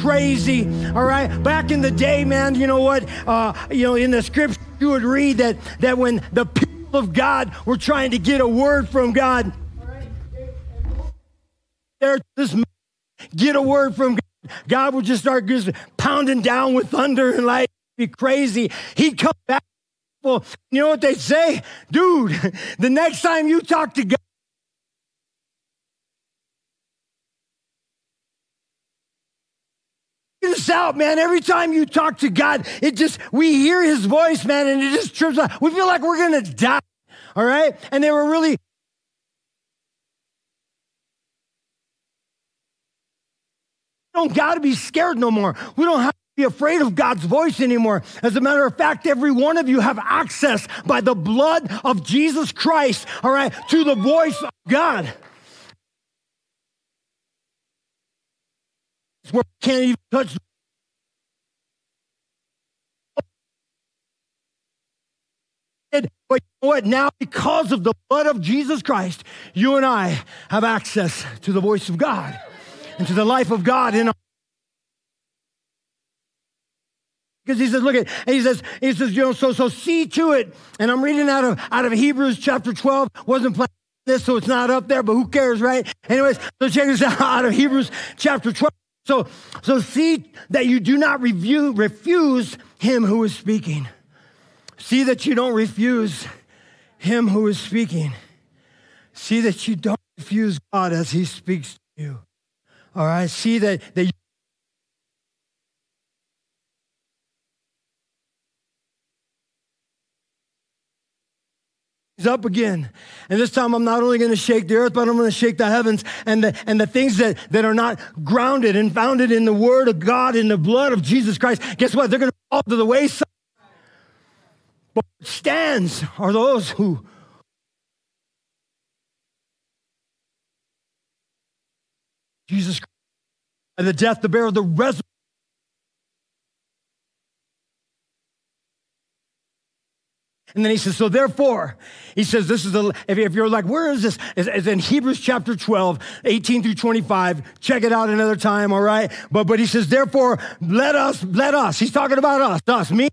Crazy. All right. Back in the day, man, you know what? Uh, you know, in the scripture, you would read that that when the people of God were trying to get a word from God, there this get a word from God, God would just start just pounding down with thunder and like be crazy. He'd come back. Well, you know what they say, dude? The next time you talk to God. This out, man. Every time you talk to God, it just, we hear his voice, man, and it just trips out. We feel like we're going to die. All right. And they were really, don't got to be scared no more. We don't have to be afraid of God's voice anymore. As a matter of fact, every one of you have access by the blood of Jesus Christ, all right, to the voice of God. We can't even touch But you know what? Now, because of the blood of Jesus Christ, you and I have access to the voice of God and to the life of God in our because he says, look at, he says, he says, you know, so so see to it. And I'm reading out of out of Hebrews chapter 12. Wasn't planning this, so it's not up there, but who cares, right? Anyways, so check this out out of Hebrews chapter 12. So so see that you do not review, refuse him who is speaking. See that you don't refuse him who is speaking. See that you don't refuse God as he speaks to you. All right. See that, that He's up again. And this time I'm not only going to shake the earth, but I'm going to shake the heavens and the, and the things that, that are not grounded and founded in the word of God, in the blood of Jesus Christ. Guess what? They're going to fall to the wayside. But what stands are those who Jesus Christ, and the death, the burial, the resurrection. And then he says, so therefore, he says, this is the, if you're like, where is this? It's in Hebrews chapter 12, 18 through 25. Check it out another time, all right? But, but he says, therefore, let us, let us. He's talking about us, us, me.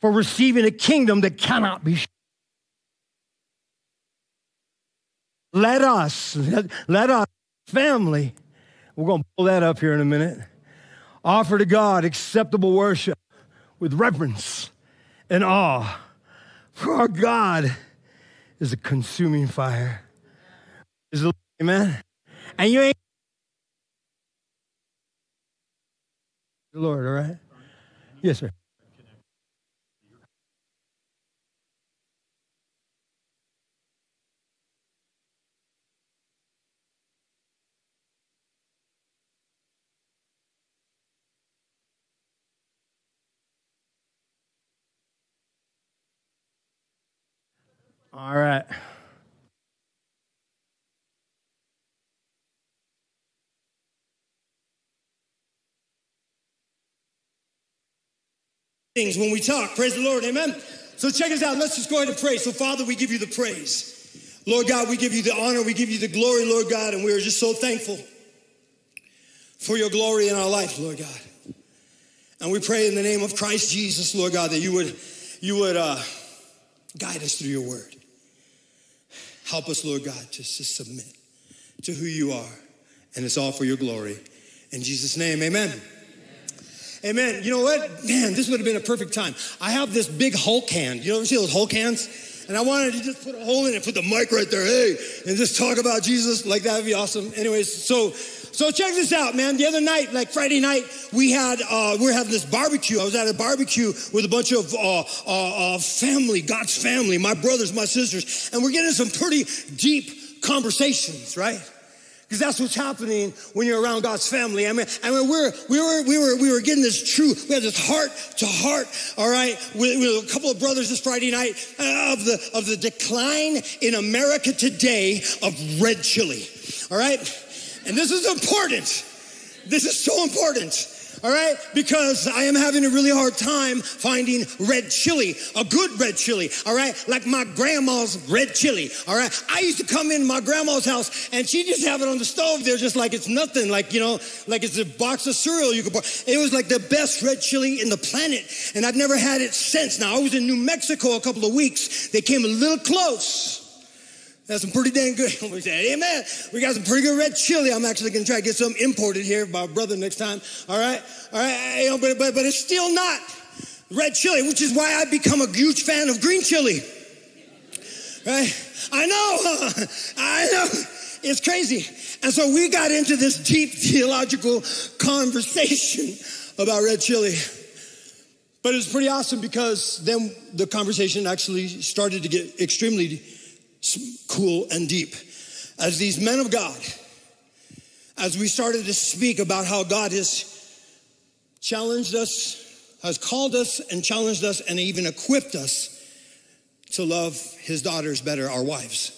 For receiving a kingdom that cannot be Let us, let, let us, family, we're going to pull that up here in a minute, offer to God acceptable worship with reverence and awe. For our God is a consuming fire. Is amen? And you ain't the Lord, all right? Yes, sir. All right. Things when we talk, praise the Lord, amen. So check us out. Let's just go ahead and pray. So, Father, we give you the praise. Lord God, we give you the honor, we give you the glory, Lord God, and we are just so thankful for your glory in our life, Lord God. And we pray in the name of Christ Jesus, Lord God, that you would you would uh, guide us through your word. Help us, Lord God, to, to submit to who you are. And it's all for your glory. In Jesus' name, amen. Amen. You know what? Man, this would have been a perfect time. I have this big Hulk hand. You ever see those Hulk hands? And I wanted to just put a hole in it, put the mic right there, hey, and just talk about Jesus. Like that would be awesome. Anyways, so so check this out, man. The other night, like Friday night, we had uh, we were having this barbecue. I was at a barbecue with a bunch of uh, uh, uh, family, God's family, my brothers, my sisters, and we're getting some pretty deep conversations, right? Because that's what's happening when you're around God's family. I mean, I mean, we're, we were, we were, we were getting this true, we had this heart to heart, all right, with, with a couple of brothers this Friday night uh, of the, of the decline in America today of red chili, all right? And this is important. This is so important. all right? Because I am having a really hard time finding red chili, a good red chili, all right? Like my grandma's red chili, all right? I used to come in my grandma's house and she just have it on the stove there just like it's nothing, like, you know, like it's a box of cereal you could buy. It was like the best red chili in the planet. And I've never had it since. Now, I was in New Mexico a couple of weeks. They came a little close. That's some pretty dang good. We said, Amen. We got some pretty good red chili. I'm actually going to try to get some imported here by brother next time. All right, all right. You know, but, but but it's still not red chili, which is why I've become a huge fan of green chili. Right? I know. I know. It's crazy. And so we got into this deep theological conversation about red chili. But it was pretty awesome because then the conversation actually started to get extremely cool and deep. As these men of God, as we started to speak about how God has challenged us, has called us and challenged us, and even equipped us to love his daughters better, our wives.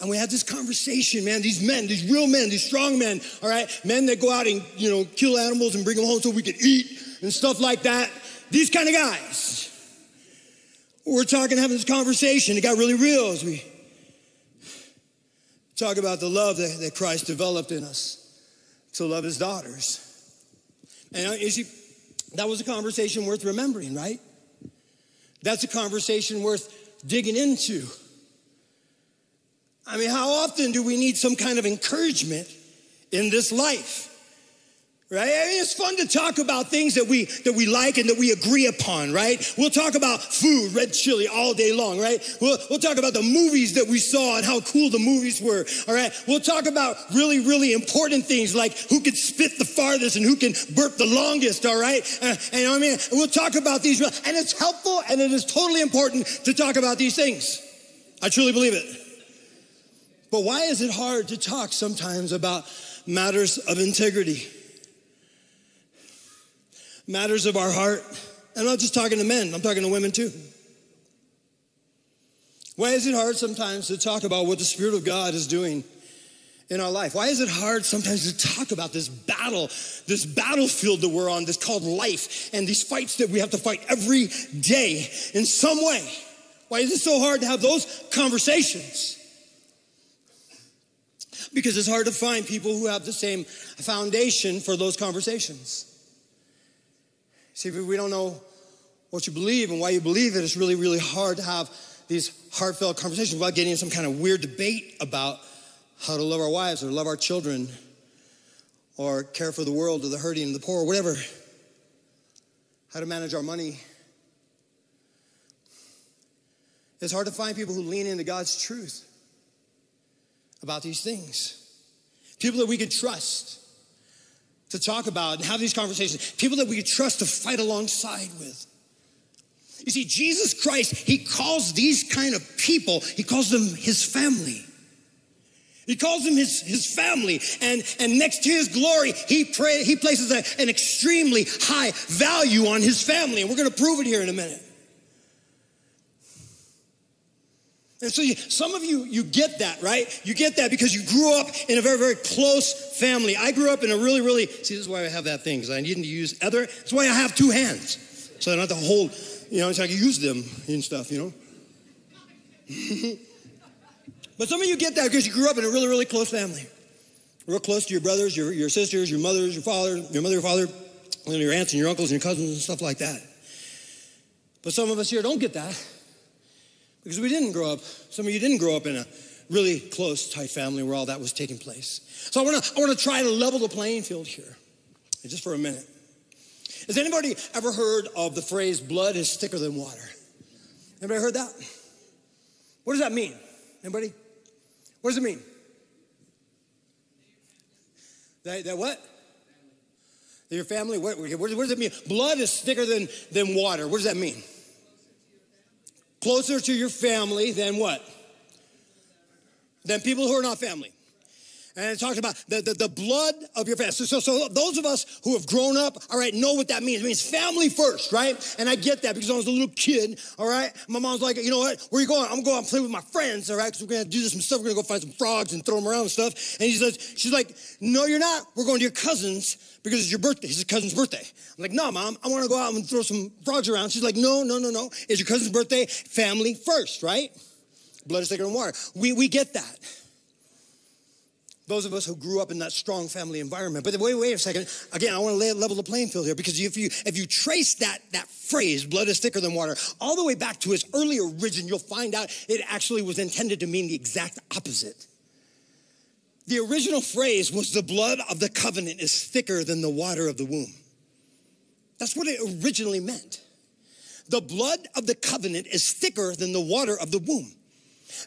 And we had this conversation, man. These men, these real men, these strong men, all right, men that go out and you know kill animals and bring them home so we could eat and stuff like that. These kind of guys. We're talking, having this conversation. It got really real as we talk about the love that, that Christ developed in us to love his daughters. And uh, you see, that was a conversation worth remembering, right? That's a conversation worth digging into. I mean, how often do we need some kind of encouragement in this life? Right? I mean, it's fun to talk about things that we that we like and that we agree upon, right? We'll talk about food, red chili all day long, right? We'll, we'll talk about the movies that we saw and how cool the movies were, all right? We'll talk about really, really important things like who can spit the farthest and who can burp the longest, all right? Uh, and I mean, we'll talk about these, and it's helpful and it is totally important to talk about these things. I truly believe it. But why is it hard to talk sometimes about matters of integrity? Matters of our heart. And I'm not just talking to men, I'm talking to women too. Why is it hard sometimes to talk about what the Spirit of God is doing in our life? Why is it hard sometimes to talk about this battle, this battlefield that we're on, this called life, and these fights that we have to fight every day in some way? Why is it so hard to have those conversations? Because it's hard to find people who have the same foundation for those conversations. See, if we don't know what you believe and why you believe it, it's really, really hard to have these heartfelt conversations without getting in some kind of weird debate about how to love our wives or love our children or care for the world or the hurting and the poor, or whatever. How to manage our money. It's hard to find people who lean into God's truth about these things. People that we can trust to talk about and have these conversations, people that we could trust to fight alongside with. You see, Jesus Christ, He calls these kind of people, He calls them His family. He calls them his, his family. And, and next to his glory, he, pray, he places a, an extremely high value on his family. And we're going to prove it here in a minute. And so you, some of you, you get that, right? You get that because you grew up in a very, very close family. I grew up in a really, really, see, this is why I have that thing, because I need to use other, that's why I have two hands. So I don't have to hold, you know, so I can use them and stuff, you know? but some of you get that because you grew up in a really, really close family. Real close to your brothers, your, your sisters, your mothers, your father, your mother, your father, and your aunts and your uncles and your cousins and stuff like that. But some of us here don't get that. Because we didn't grow up, some of you didn't grow up in a really close, tight family where all that was taking place. So I wanna, I wanna try to level the playing field here, just for a minute. Has anybody ever heard of the phrase, blood is thicker than water? Anybody heard that? What does that mean? Anybody? What does it mean? That, that what? Your family, what, what does it mean? Blood is thicker than, than water. What does that mean? Closer to your family than what? Than people who are not family. And it talks about the, the, the blood of your family. So, so, so those of us who have grown up, all right, know what that means. It means family first, right? And I get that because I was a little kid, all right? My mom's like, you know what? Where you going? I'm going to play with my friends, all right? Because we're going to do some stuff. We're going to go find some frogs and throw them around and stuff. And she says, she's like, no, you're not. We're going to your cousin's because it's your birthday. It's your cousin's birthday. I'm like, no, mom, I want to go out and throw some frogs around. She's like, no, no, no, no. It's your cousin's birthday. Family first, right? Blood is thicker than water. We, we get that those of us who grew up in that strong family environment. But wait, wait a second. Again, I want to lay, level the playing field here because if you if you trace that that phrase, "blood is thicker than water," all the way back to its early origin, you'll find out it actually was intended to mean the exact opposite. The original phrase was, "The blood of the covenant is thicker than the water of the womb." That's what it originally meant. The blood of the covenant is thicker than the water of the womb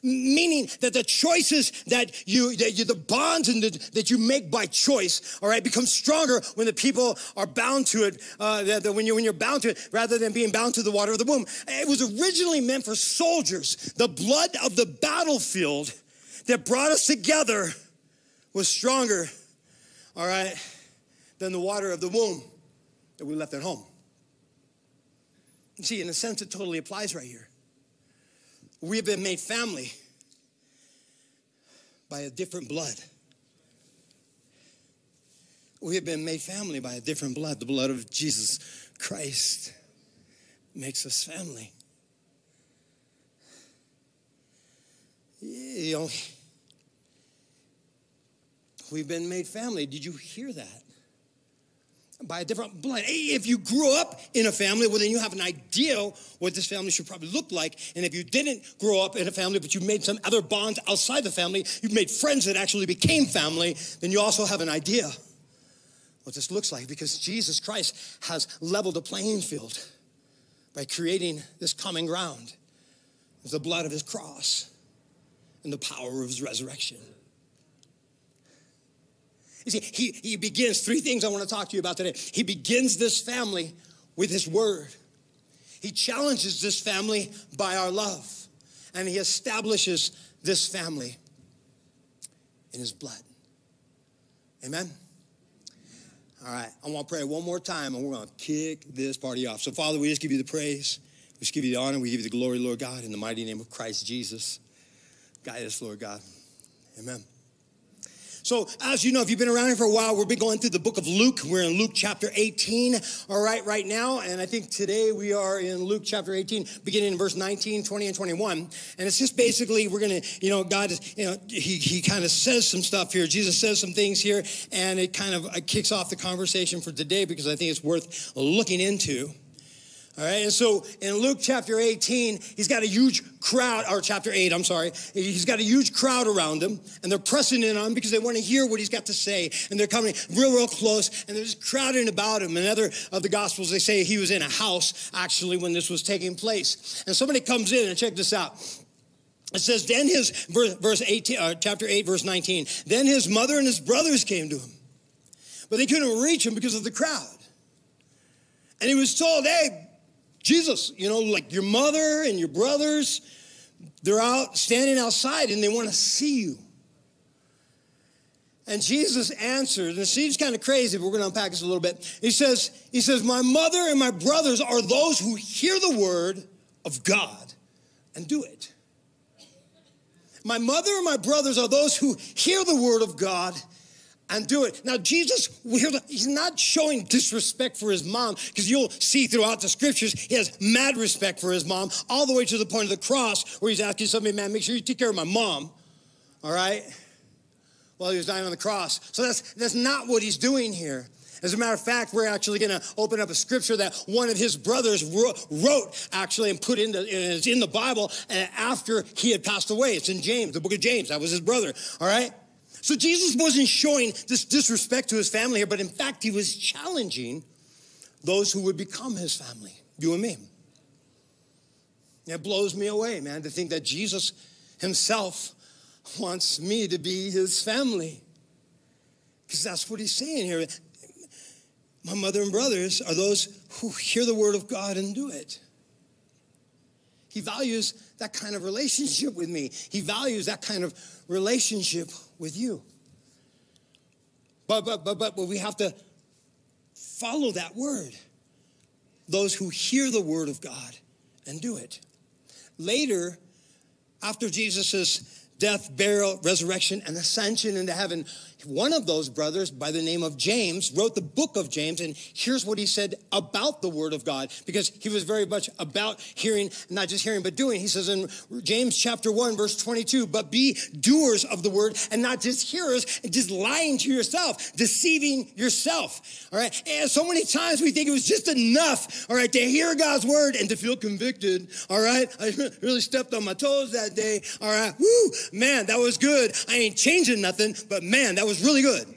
meaning that the choices that you, that you the bonds and the, that you make by choice, all right, become stronger when the people are bound to it. Uh, that, that when you when you're bound to it, rather than being bound to the water of the womb. It was originally meant for soldiers. The blood of the battlefield that brought us together was stronger, all right, than the water of the womb that we left at home. See, in a sense, it totally applies right here. We have been made family by a different blood. We have been made family by a different blood. The blood of Jesus Christ makes us family. You know, we've been made family. Did you hear that? By a different blood. If you grew up in a family, well, then you have an idea what this family should probably look like. And if you didn't grow up in a family, but you made some other bonds outside the family, you've made friends that actually became family, then you also have an idea what this looks like because Jesus Christ has leveled the playing field by creating this common ground with the blood of his cross and the power of his resurrection. You see, he, he begins three things I want to talk to you about today. He begins this family with his word. He challenges this family by our love. And he establishes this family in his blood. Amen. All right, I want to pray one more time and we're going to kick this party off. So, Father, we just give you the praise. We just give you the honor. We give you the glory, Lord God, in the mighty name of Christ Jesus. Guide us, Lord God. Amen. So, as you know, if you've been around here for a while, we've been going through the book of Luke. We're in Luke chapter 18, all right, right now. And I think today we are in Luke chapter 18, beginning in verse 19, 20, and 21. And it's just basically, we're going to, you know, God is, you know, he, he kind of says some stuff here. Jesus says some things here, and it kind of kicks off the conversation for today because I think it's worth looking into. All right, and so in Luke chapter 18, he's got a huge crowd, or chapter 8, I'm sorry. He's got a huge crowd around him, and they're pressing in on him because they want to hear what he's got to say. And they're coming real, real close, and they're just crowding about him. In other of the Gospels, they say he was in a house, actually, when this was taking place. And somebody comes in, and check this out. It says, then his, verse 18, uh, chapter 8, verse 19, then his mother and his brothers came to him, but they couldn't reach him because of the crowd. And he was told, hey, Jesus, you know, like your mother and your brothers, they're out standing outside and they want to see you. And Jesus answered, and it seems kind of crazy, but we're going to unpack this a little bit. He says, He says, My mother and my brothers are those who hear the word of God and do it. My mother and my brothers are those who hear the word of God and do it. Now, Jesus, he's not showing disrespect for his mom because you'll see throughout the scriptures, he has mad respect for his mom, all the way to the point of the cross where he's asking somebody, man, make sure you take care of my mom, all right? While he was dying on the cross. So that's, that's not what he's doing here. As a matter of fact, we're actually going to open up a scripture that one of his brothers wrote, actually, and put in the, it's in the Bible uh, after he had passed away. It's in James, the book of James. That was his brother, all right? So Jesus wasn't showing this disrespect to his family here, but in fact, he was challenging those who would become his family, you and me. It blows me away, man, to think that Jesus himself wants me to be his family. Because that's what he's saying here. My mother and brothers are those who hear the word of God and do it. He values that kind of relationship with me. He values that kind of relationship with you. But, but, but, but, but we have to follow that word. Those who hear the word of God and do it. Later, after Jesus' death, burial, resurrection, and ascension into heaven, one of those brothers, by the name of James, wrote the book of James, and here's what he said about the Word of God, because he was very much about hearing, not just hearing, but doing. He says in James chapter 1, verse 22, but be doers of the Word and not just hearers, and just lying to yourself, deceiving yourself. All right. And so many times we think it was just enough, all right, to hear God's Word and to feel convicted. All right. I really stepped on my toes that day. All right. Woo, man, that was good. I ain't changing nothing, but man, that was really good.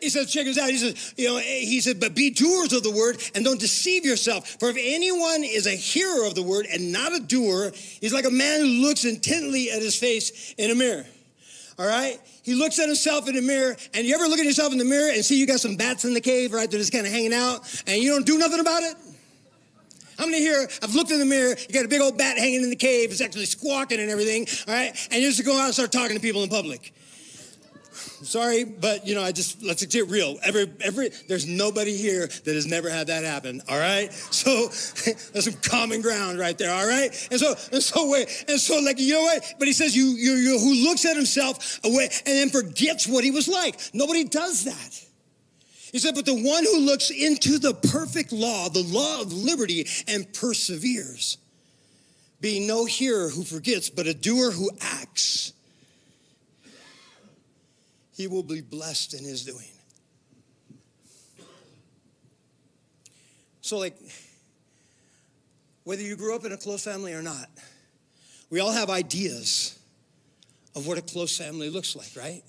He says, check this out. He says, you know, he said, but be doers of the word and don't deceive yourself. For if anyone is a hearer of the word and not a doer, he's like a man who looks intently at his face in a mirror. All right? He looks at himself in the mirror, and you ever look at yourself in the mirror and see you got some bats in the cave, right? They're just kind of hanging out, and you don't do nothing about it? How many here, I've looked in the mirror, you got a big old bat hanging in the cave, it's actually squawking and everything, all right? And you just go out and start talking to people in public. Sorry, but you know, I just let's get real. Every every there's nobody here that has never had that happen. All right, so there's some common ground right there. All right, and so and so wait, and so like you know what? But he says you you, you who looks at himself away and then forgets what he was like. Nobody does that. He said, but the one who looks into the perfect law, the law of liberty, and perseveres, being no hearer who forgets, but a doer who acts he will be blessed in his doing. So, like, whether you grew up in a close family or not, we all have ideas of what a close family looks like, right?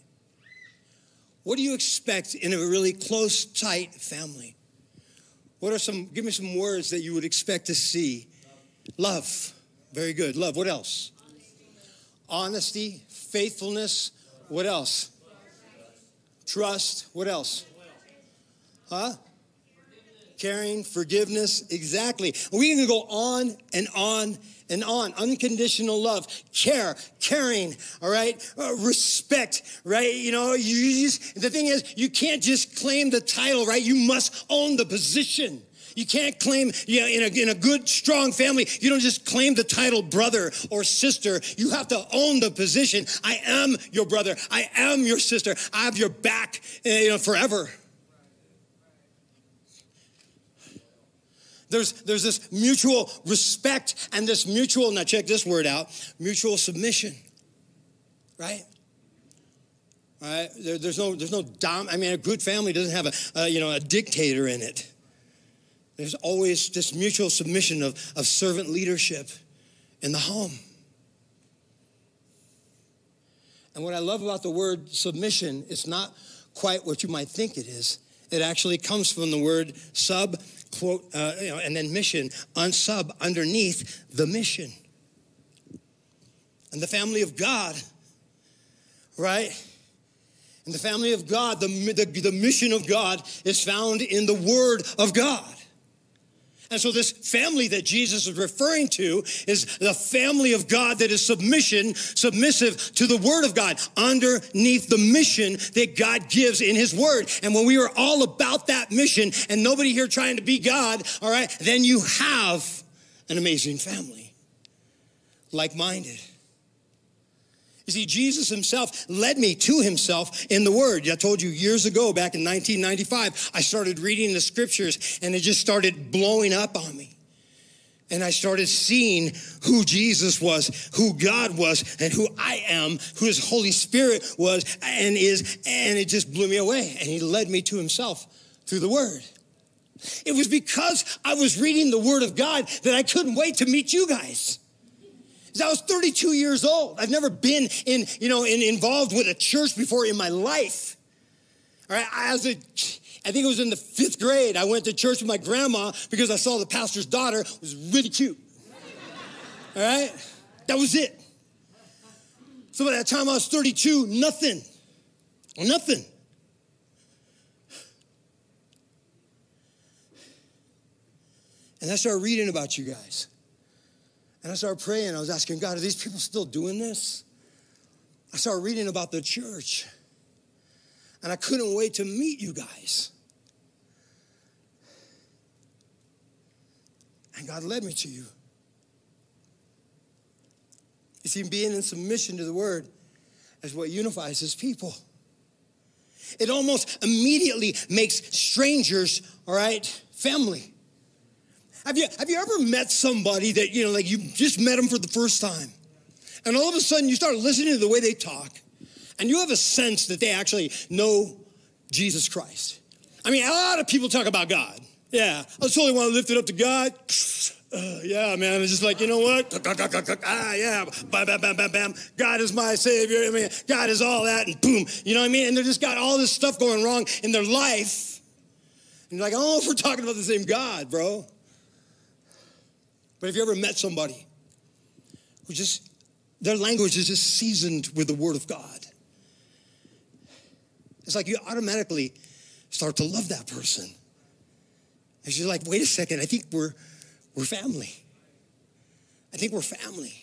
What do you expect in a really close, tight family? What are some, give me some words that you would expect to see? Love. Very good. Love. What else? Honesty, faithfulness. What else? Trust. What else? Huh? Caring, forgiveness, exactly. We can go on and on and on. Unconditional love, care, caring, all right? Uh, respect, right? You know, you just, the thing is, you can't just claim the title, right? You must own the position. You can't claim, you know, in a, in a good, strong family, you don't just claim the title brother or sister. You have to own the position. I am your brother. I am your sister. I have your back, uh, you know, forever. There's, there's this mutual respect and this mutual, now check this word out, mutual submission, right? Right? There, there's no, there's no dom. I mean, a good family doesn't have a, you know, a dictator in it. There's always this mutual submission of, of servant leadership in the home. And what I love about the word submission, it's not quite what you might think it is. It actually comes from the word sub, quote, uh, you know, and then mission, on sub, underneath the mission. And the family of God, right? In the family of God, the, the, the mission of God is found in the Word of God. And so, this family that Jesus is referring to is the family of God that is submission, submissive to the Word of God, underneath the mission that God gives in His Word. And when we are all about that mission, and nobody here trying to be God, all right, then you have an amazing family, like minded. You see, Jesus himself led me to himself in the Word. I told you years ago, back in 1995, I started reading the scriptures and it just started blowing up on me. And I started seeing who Jesus was, who God was, and who I am, who His Holy Spirit was and is, and it just blew me away. And He led me to Himself through the Word. It was because I was reading the Word of God that I couldn't wait to meet you guys. I was 32 years old. I've never been in, you know, in, involved with a church before in my life. All right, as a, I think it was in the fifth grade. I went to church with my grandma because I saw the pastor's daughter was really cute. All right, that was it. So by that time I was 32, nothing, nothing. And I started reading about you guys. And I started praying. I was asking God, are these people still doing this? I started reading about the church. And I couldn't wait to meet you guys. And God led me to you. You see, being in submission to the word is what unifies his people. It almost immediately makes strangers, all right, family. Have you, have you ever met somebody that, you know, like you just met them for the first time? And all of a sudden you start listening to the way they talk, and you have a sense that they actually know Jesus Christ. I mean, a lot of people talk about God. Yeah, I totally want to lift it up to God. Uh, yeah, man. It's just like, you know what? Ah, yeah. Bam, bam, bam, bam, bam. God is my savior. I mean, God is all that, and boom. You know what I mean? And they just got all this stuff going wrong in their life. And you're like, oh, if we're talking about the same God, bro. But have you ever met somebody who just, their language is just seasoned with the word of God? It's like you automatically start to love that person. And she's like, wait a second, I think we're we're family. I think we're family.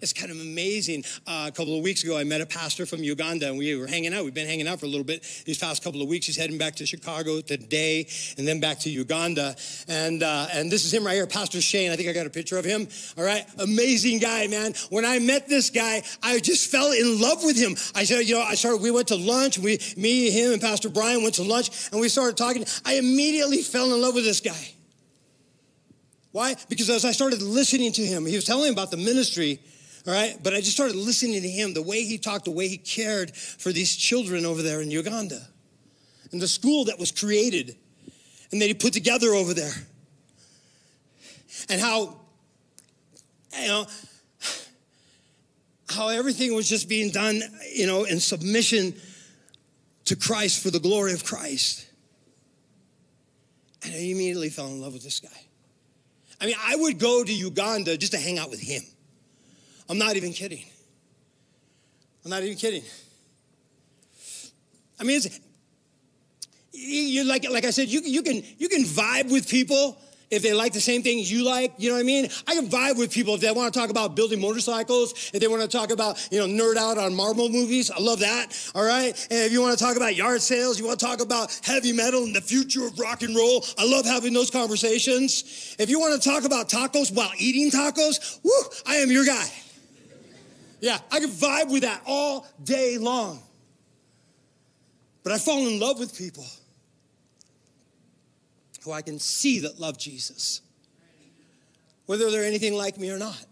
It's kind of amazing. Uh, a couple of weeks ago, I met a pastor from Uganda, and we were hanging out. We've been hanging out for a little bit these past couple of weeks. He's heading back to Chicago today, and then back to Uganda. And uh, and this is him right here, Pastor Shane. I think I got a picture of him. All right, amazing guy, man. When I met this guy, I just fell in love with him. I said, you know, I started. We went to lunch. We, me, him, and Pastor Brian went to lunch, and we started talking. I immediately fell in love with this guy. Why? Because as I started listening to him, he was telling me about the ministry, all right? But I just started listening to him, the way he talked, the way he cared for these children over there in Uganda, and the school that was created and that he put together over there. And how, you know, how everything was just being done, you know, in submission to Christ for the glory of Christ. And I immediately fell in love with this guy. I mean, I would go to Uganda just to hang out with him. I'm not even kidding. I'm not even kidding. I mean, it's, you like like I said, you, you can you can vibe with people if they like the same things you like, you know what I mean? I can vibe with people if they want to talk about building motorcycles, if they want to talk about, you know, nerd out on Marvel movies. I love that, all right? And if you want to talk about yard sales, you want to talk about heavy metal and the future of rock and roll, I love having those conversations. If you want to talk about tacos while eating tacos, whoo, I am your guy. Yeah, I can vibe with that all day long. But I fall in love with people who I can see that love Jesus, whether they're anything like me or not.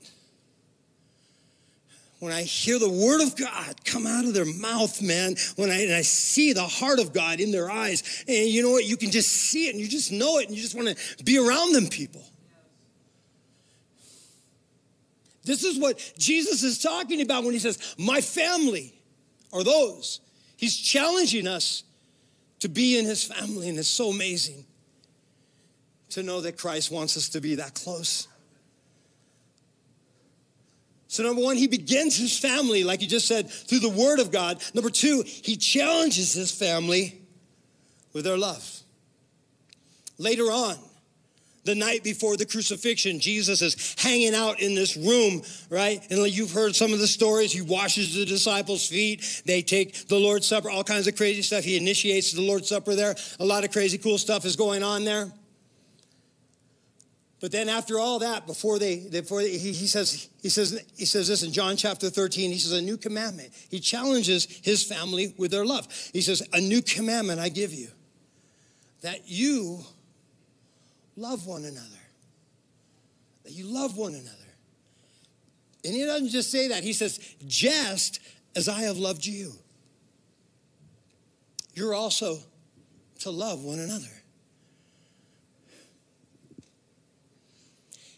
When I hear the word of God come out of their mouth, man, when I, I see the heart of God in their eyes, and you know what? You can just see it and you just know it and you just want to be around them people. This is what Jesus is talking about when he says, My family are those. He's challenging us to be in his family, and it's so amazing to know that Christ wants us to be that close. So, number one, he begins his family, like you just said, through the word of God. Number two, he challenges his family with their love. Later on, the night before the crucifixion, Jesus is hanging out in this room, right? And you've heard some of the stories. He washes the disciples' feet. They take the Lord's Supper, all kinds of crazy stuff. He initiates the Lord's Supper there. A lot of crazy, cool stuff is going on there. But then after all that, before they, before they, he, he, says, he says, he says this in John chapter 13, he says, a new commandment. He challenges his family with their love. He says, a new commandment I give you, that you love one another. That you love one another. And he doesn't just say that. He says, just as I have loved you, you're also to love one another.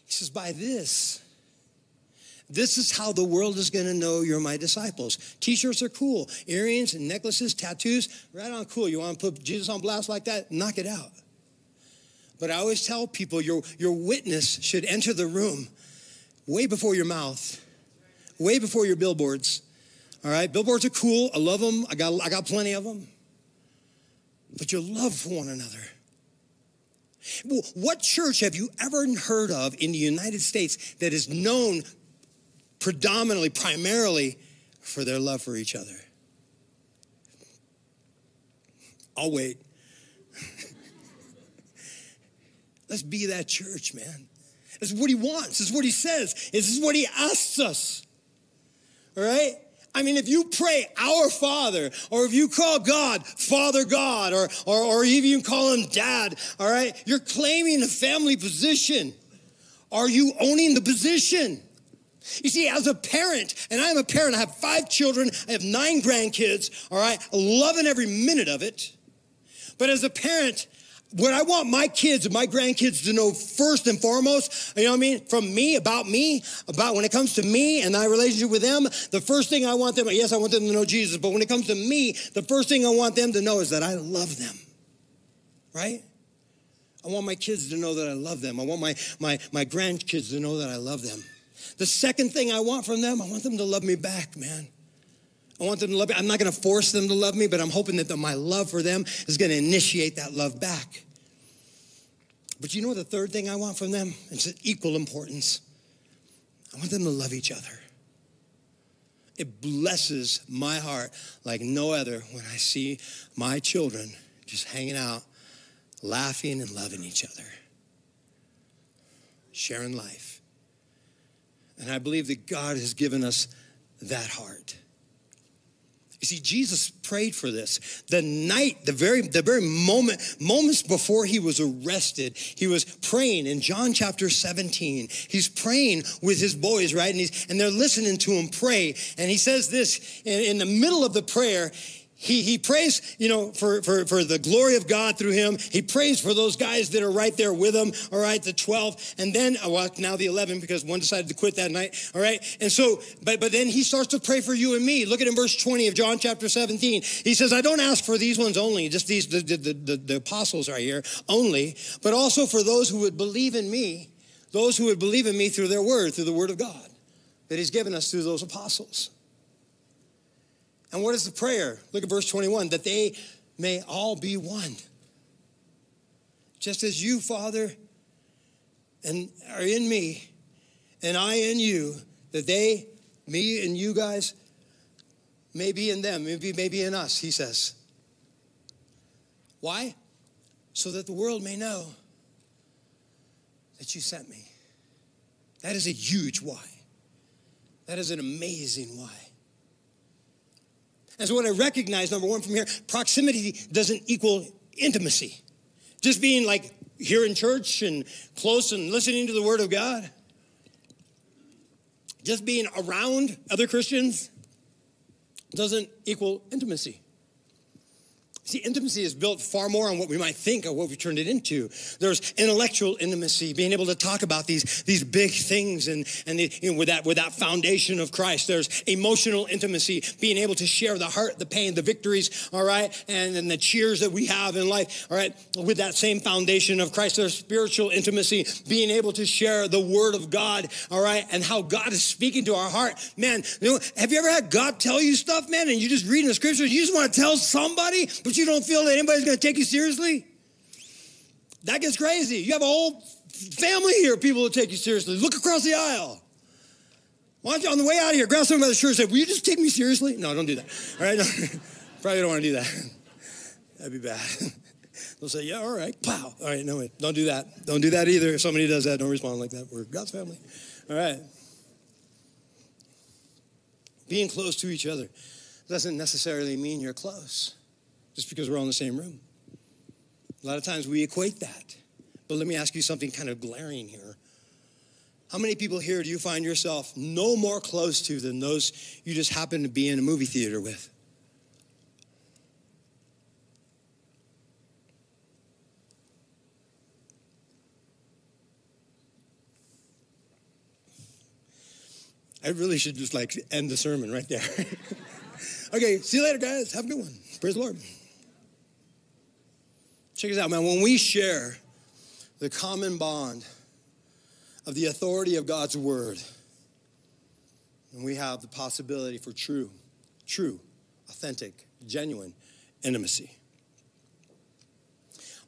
He says, By this, this is how the world is going to know you're my disciples. T shirts are cool, earrings and necklaces, tattoos, right on cool. You want to put Jesus on blast like that? Knock it out. But I always tell people your, your witness should enter the room way before your mouth, way before your billboards. All right, billboards are cool. I love them. I got, I got plenty of them. But your love for one another well, what church have you ever heard of in the United States that is known predominantly, primarily for their love for each other? I'll wait. Let's be that church, man. This is what he wants. This is what he says. This is what he asks us. All right? I mean, if you pray our Father, or if you call God Father God, or, or, or even call him Dad, all right, you're claiming a family position. Are you owning the position? You see, as a parent, and I'm a parent, I have five children, I have nine grandkids, all right, loving every minute of it. But as a parent, what I want my kids and my grandkids to know first and foremost, you know what I mean, from me, about me, about when it comes to me and my relationship with them, the first thing I want them, yes, I want them to know Jesus, but when it comes to me, the first thing I want them to know is that I love them, right? I want my kids to know that I love them. I want my, my, my grandkids to know that I love them. The second thing I want from them, I want them to love me back, man. I want them to love me. I'm not going to force them to love me, but I'm hoping that my love for them is going to initiate that love back. But you know what the third thing I want from them? It's equal importance. I want them to love each other. It blesses my heart like no other when I see my children just hanging out, laughing and loving each other, sharing life. And I believe that God has given us that heart. You see, Jesus prayed for this. The night, the very, the very moment, moments before he was arrested, he was praying in John chapter 17. He's praying with his boys, right? And he's, and they're listening to him pray. And he says this in, in the middle of the prayer, he, he prays, you know, for, for, for the glory of God through him. He prays for those guys that are right there with him, all right, the 12, and then, uh, well, now the 11 because one decided to quit that night, all right? And so, but, but then he starts to pray for you and me. Look at in verse 20 of John chapter 17. He says, I don't ask for these ones only, just these, the, the, the, the apostles right here only, but also for those who would believe in me, those who would believe in me through their word, through the word of God that he's given us through those apostles. And what is the prayer? Look at verse 21 that they may all be one. Just as you, Father, and are in me, and I in you, that they, me and you guys, may be in them, maybe, maybe in us, he says. Why? So that the world may know that you sent me. That is a huge why. That is an amazing why. And so, what I recognize, number one, from here, proximity doesn't equal intimacy. Just being like here in church and close and listening to the Word of God, just being around other Christians doesn't equal intimacy. See, intimacy is built far more on what we might think of what we turned it into. There's intellectual intimacy, being able to talk about these, these big things and, and the, you know, with, that, with that foundation of Christ. There's emotional intimacy, being able to share the heart, the pain, the victories, all right, and, and the cheers that we have in life, all right, with that same foundation of Christ. There's spiritual intimacy, being able to share the word of God, all right, and how God is speaking to our heart. Man, you know, have you ever had God tell you stuff, man, and you just read in the scriptures, you just want to tell somebody, but you don't feel that anybody's going to take you seriously? That gets crazy. You have a whole family here people who take you seriously. Look across the aisle. Why don't you, on the way out of here, grab someone by the shirt and say, Will you just take me seriously? No, don't do that. All right? Probably don't want to do that. That'd be bad. They'll say, Yeah, all right. Pow. All right, no, wait. Don't do that. Don't do that either. If somebody does that, don't respond like that. We're God's family. All right. Being close to each other doesn't necessarily mean you're close just because we're all in the same room. A lot of times we equate that. But let me ask you something kind of glaring here. How many people here do you find yourself no more close to than those you just happen to be in a movie theater with? I really should just like end the sermon right there. okay, see you later, guys. Have a good one. Praise the Lord. Check this out, man. When we share the common bond of the authority of God's word, and we have the possibility for true, true, authentic, genuine intimacy.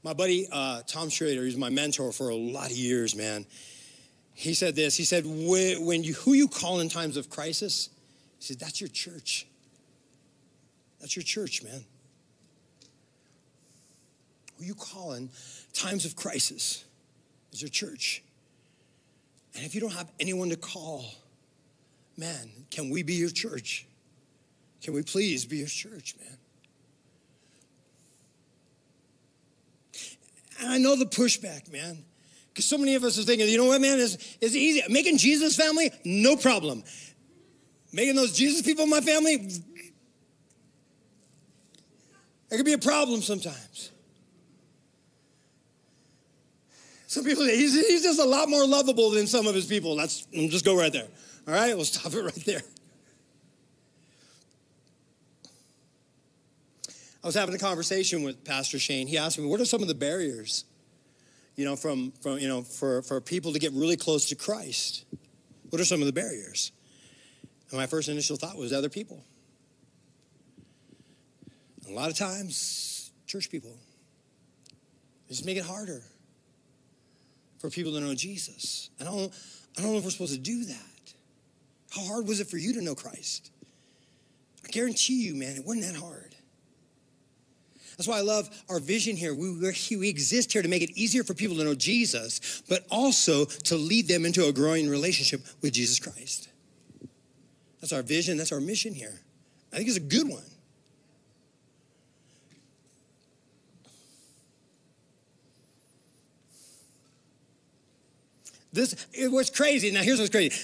My buddy uh, Tom Schrader, he's my mentor for a lot of years, man. He said this. He said, "When you who you call in times of crisis, he said that's your church. That's your church, man. Who you call in times of crisis is your church. And if you don't have anyone to call, man, can we be your church? Can we please be your church, man? And I know the pushback, man. Because so many of us are thinking, you know what, man, is is easy. Making Jesus family, no problem. Making those Jesus people my family, it could be a problem sometimes. Some people he's, he's just a lot more lovable than some of his people. Let's just go right there. All right, we'll stop it right there. I was having a conversation with Pastor Shane. He asked me, "What are some of the barriers, you know, from from you know, for for people to get really close to Christ? What are some of the barriers?" And my first initial thought was other people. A lot of times, church people just make it harder for people to know Jesus. And I don't, I don't know if we're supposed to do that. How hard was it for you to know Christ? I guarantee you, man, it wasn't that hard. That's why I love our vision here. We, we exist here to make it easier for people to know Jesus, but also to lead them into a growing relationship with Jesus Christ. That's our vision, that's our mission here. I think it's a good one. This it was crazy. Now here's what's crazy.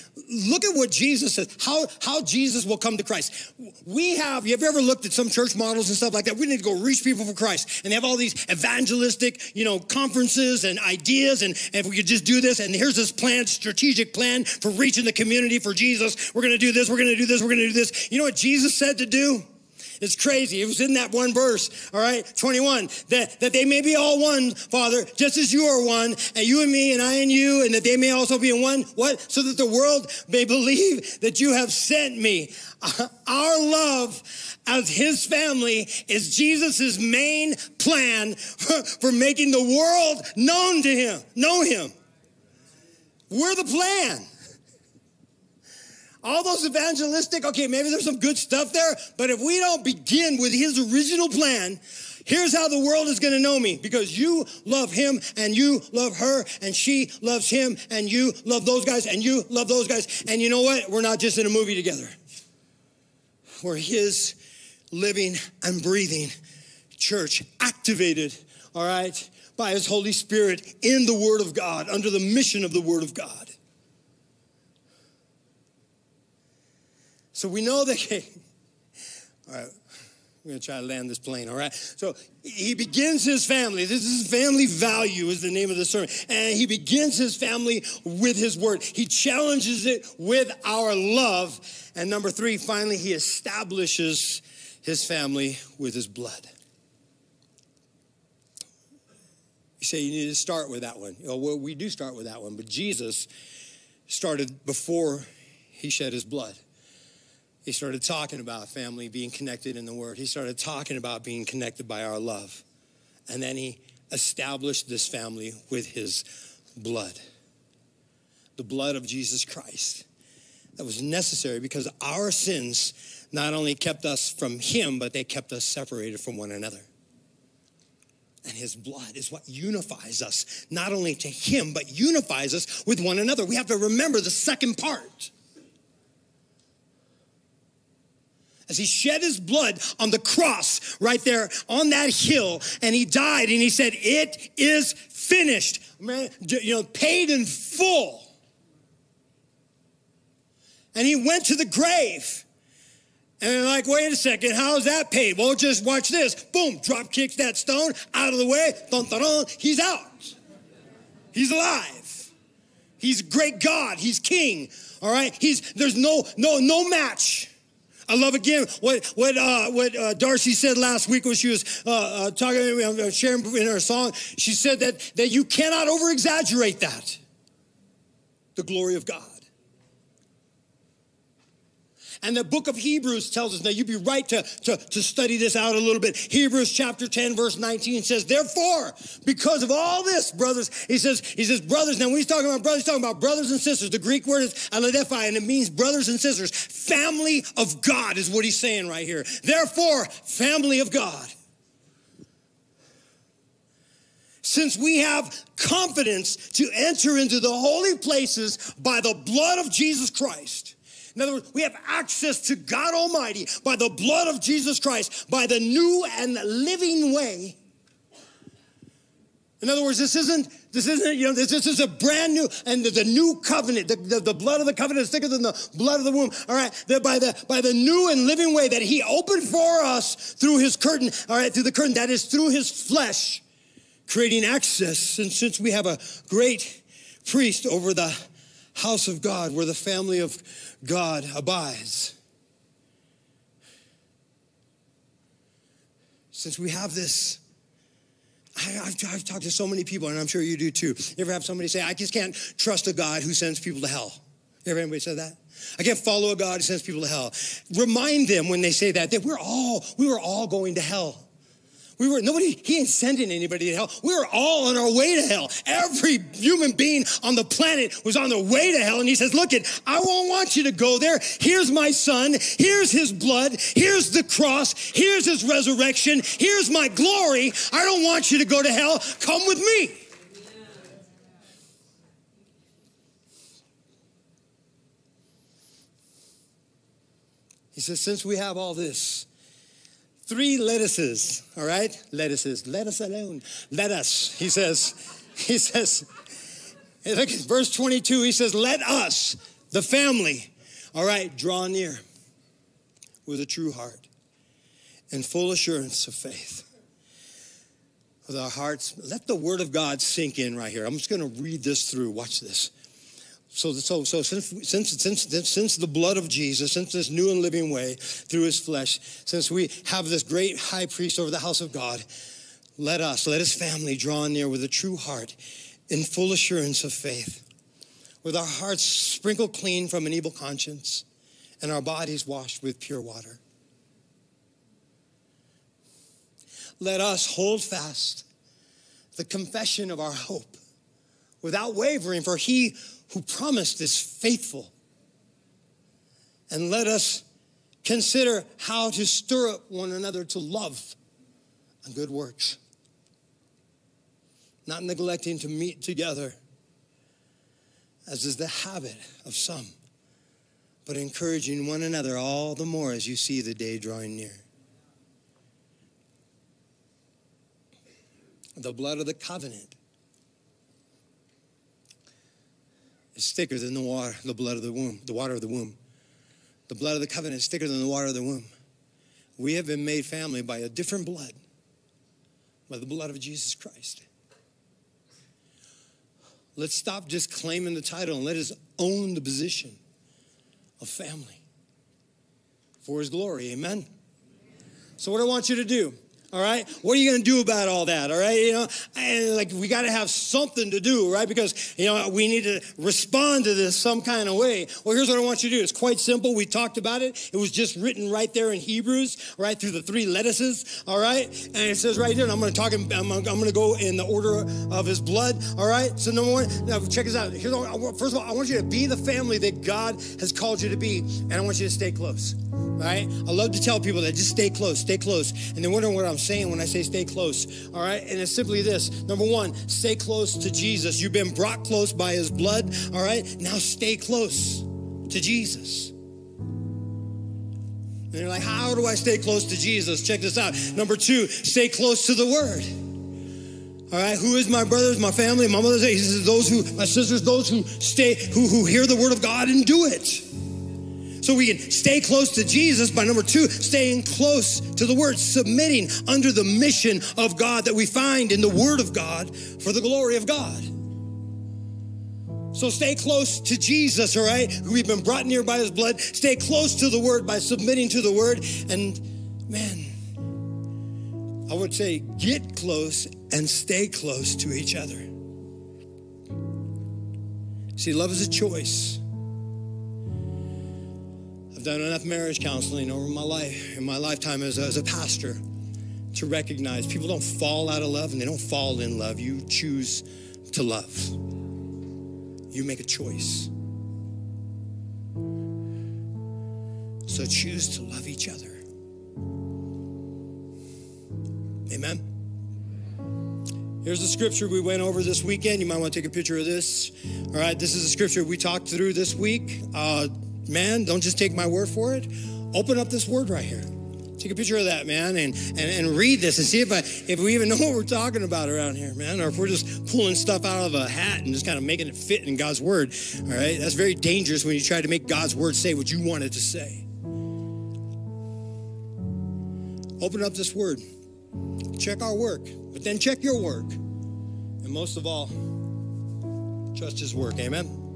Look at what Jesus says. How how Jesus will come to Christ. We have. You have ever looked at some church models and stuff like that? We need to go reach people for Christ, and they have all these evangelistic, you know, conferences and ideas. And, and if we could just do this, and here's this plan, strategic plan for reaching the community for Jesus. We're going to do this. We're going to do this. We're going to do this. You know what Jesus said to do? It's crazy. It was in that one verse, all right, 21, that, that they may be all one, Father, just as you are one, and you and me, and I and you, and that they may also be in one. What? So that the world may believe that you have sent me. Uh, our love as his family is Jesus' main plan for making the world known to him, know him. We're the plan. All those evangelistic, okay, maybe there's some good stuff there, but if we don't begin with his original plan, here's how the world is going to know me because you love him and you love her and she loves him and you love those guys and you love those guys. And you know what? We're not just in a movie together. We're his living and breathing church, activated, all right, by his Holy Spirit in the Word of God, under the mission of the Word of God. So we know that, all right, we're gonna try to land this plane, all right? So he begins his family. This is family value, is the name of the sermon. And he begins his family with his word. He challenges it with our love. And number three, finally, he establishes his family with his blood. You say you need to start with that one. Oh, well, we do start with that one, but Jesus started before he shed his blood he started talking about family being connected in the Word. He started talking about being connected by our love. And then he established this family with his blood the blood of Jesus Christ. That was necessary because our sins not only kept us from him, but they kept us separated from one another. And his blood is what unifies us, not only to him, but unifies us with one another. We have to remember the second part. As he shed his blood on the cross right there on that hill and he died and he said it is finished. Man you know paid in full. And he went to the grave. And they're like wait a second how's that paid? Well just watch this. Boom drop kicks that stone out of the way dun, dun, dun, he's out. He's alive. He's great god he's king all right? He's there's no no no match I love again what what uh, what uh, Darcy said last week when she was uh, uh talking, sharing in her song. She said that that you cannot over exaggerate that. The glory of God. And the book of Hebrews tells us, now you'd be right to, to, to study this out a little bit. Hebrews chapter 10, verse 19 says, Therefore, because of all this, brothers, he says, he says, brothers, now when he's talking about brothers, he's talking about brothers and sisters. The Greek word is adelphoi, and it means brothers and sisters. Family of God is what he's saying right here. Therefore, family of God. since we have confidence to enter into the holy places by the blood of Jesus Christ. In other words, we have access to God Almighty by the blood of Jesus Christ, by the new and living way. In other words, this isn't, this isn't, you know, this, this is a brand new, and the, the new covenant, the, the, the, blood of the covenant is thicker than the blood of the womb. All right, that by the by the new and living way that he opened for us through his curtain, all right, through the curtain, that is through his flesh, creating access. And since we have a great priest over the house of God, where the family of God abides. Since we have this, I, have I've talked to so many people, and I'm sure you do too. You ever have somebody say, I just can't trust a God who sends people to hell? You ever anybody said that? I can't follow a God who sends people to hell. Remind them when they say that that we're all we were all going to hell. We were, nobody, he ain't sending anybody to hell. We were all on our way to hell. Every human being on the planet was on their way to hell. And he says, look it, I won't want you to go there. Here's my son. Here's his blood. Here's the cross. Here's his resurrection. Here's my glory. I don't want you to go to hell. Come with me. He says, since we have all this, three lettuces, all right? Lettuces, let us alone. Let us, he says, he says, look at verse 22, he says, let us, the family, all right, draw near with a true heart and full assurance of faith. With our hearts, let the word of God sink in right here. I'm just going to read this through. Watch this. So, so, so since, since, since, since the blood of Jesus, since this new and living way through his flesh, since we have this great high priest over the house of God, let us, let his family draw near with a true heart in full assurance of faith, with our hearts sprinkled clean from an evil conscience and our bodies washed with pure water. Let us hold fast the confession of our hope without wavering, for he who promised is faithful. And let us consider how to stir up one another to love and good works, not neglecting to meet together, as is the habit of some, but encouraging one another all the more as you see the day drawing near. The blood of the covenant is thicker than the water, the blood of the womb, the water of the womb. The blood of the covenant is thicker than the water of the womb. We have been made family by a different blood, by the blood of Jesus Christ. Let's stop just claiming the title and let us own the position of family for his glory. Amen. So, what I want you to do all right? What are you going to do about all that all right? You know and like we got to have something to do right? Because you know we need to respond to this some kind of way. Well here's what i want you to do. It's quite simple. We talked about it. It was just written right there in hebrews right through the three lettuces all right? And it says right there and i'm going to talk i'm, I'm going to go in the order of his blood all right? So number one now check this out. Here's first of all i want you to be the family that god has called you to be and i want you to stay close right i love to tell people that just stay close stay close and they're wondering what i'm saying when I say stay close. All right. And it's simply this number one, stay close to Jesus. You've been brought close by his blood. All right. Now stay close to Jesus. And you're like, how do I stay close to Jesus? Check this out. Number two, stay close to the word. All right, who is my brothers, my family, my mother's? He says, those who, my sisters, those who stay, who, who hear the word of God and do it. So we can stay close to Jesus by number two, staying close to the word, submitting under the mission of God that we find in the word of God for the glory of God. So stay close to Jesus, all right? We've been brought near by his blood. Stay close to the word by submitting to the word. And man, I would say get close and stay close to each other. See, love is a choice done enough marriage counseling over my life, in my lifetime as a, as a pastor, to recognize people don't fall out of love and they don't fall in love. You choose to love. You make a choice. So choose to love each other. Amen. Here's the scripture we went over this weekend. You might want to take a picture of this. All right, this is the scripture we talked through this week. Uh, man, don't just take my word for it. Open up this word right here. Take a picture of that, man, and, and, and read this and see if I if we even know what we're talking about around here, man, or if we're just pulling stuff out of a hat and just kind of making it fit in God's word. All right, that's very dangerous when you try to make God's word say what you want it to say. Open up this word, check our work, but then check your work, and most of all, trust His work. Amen.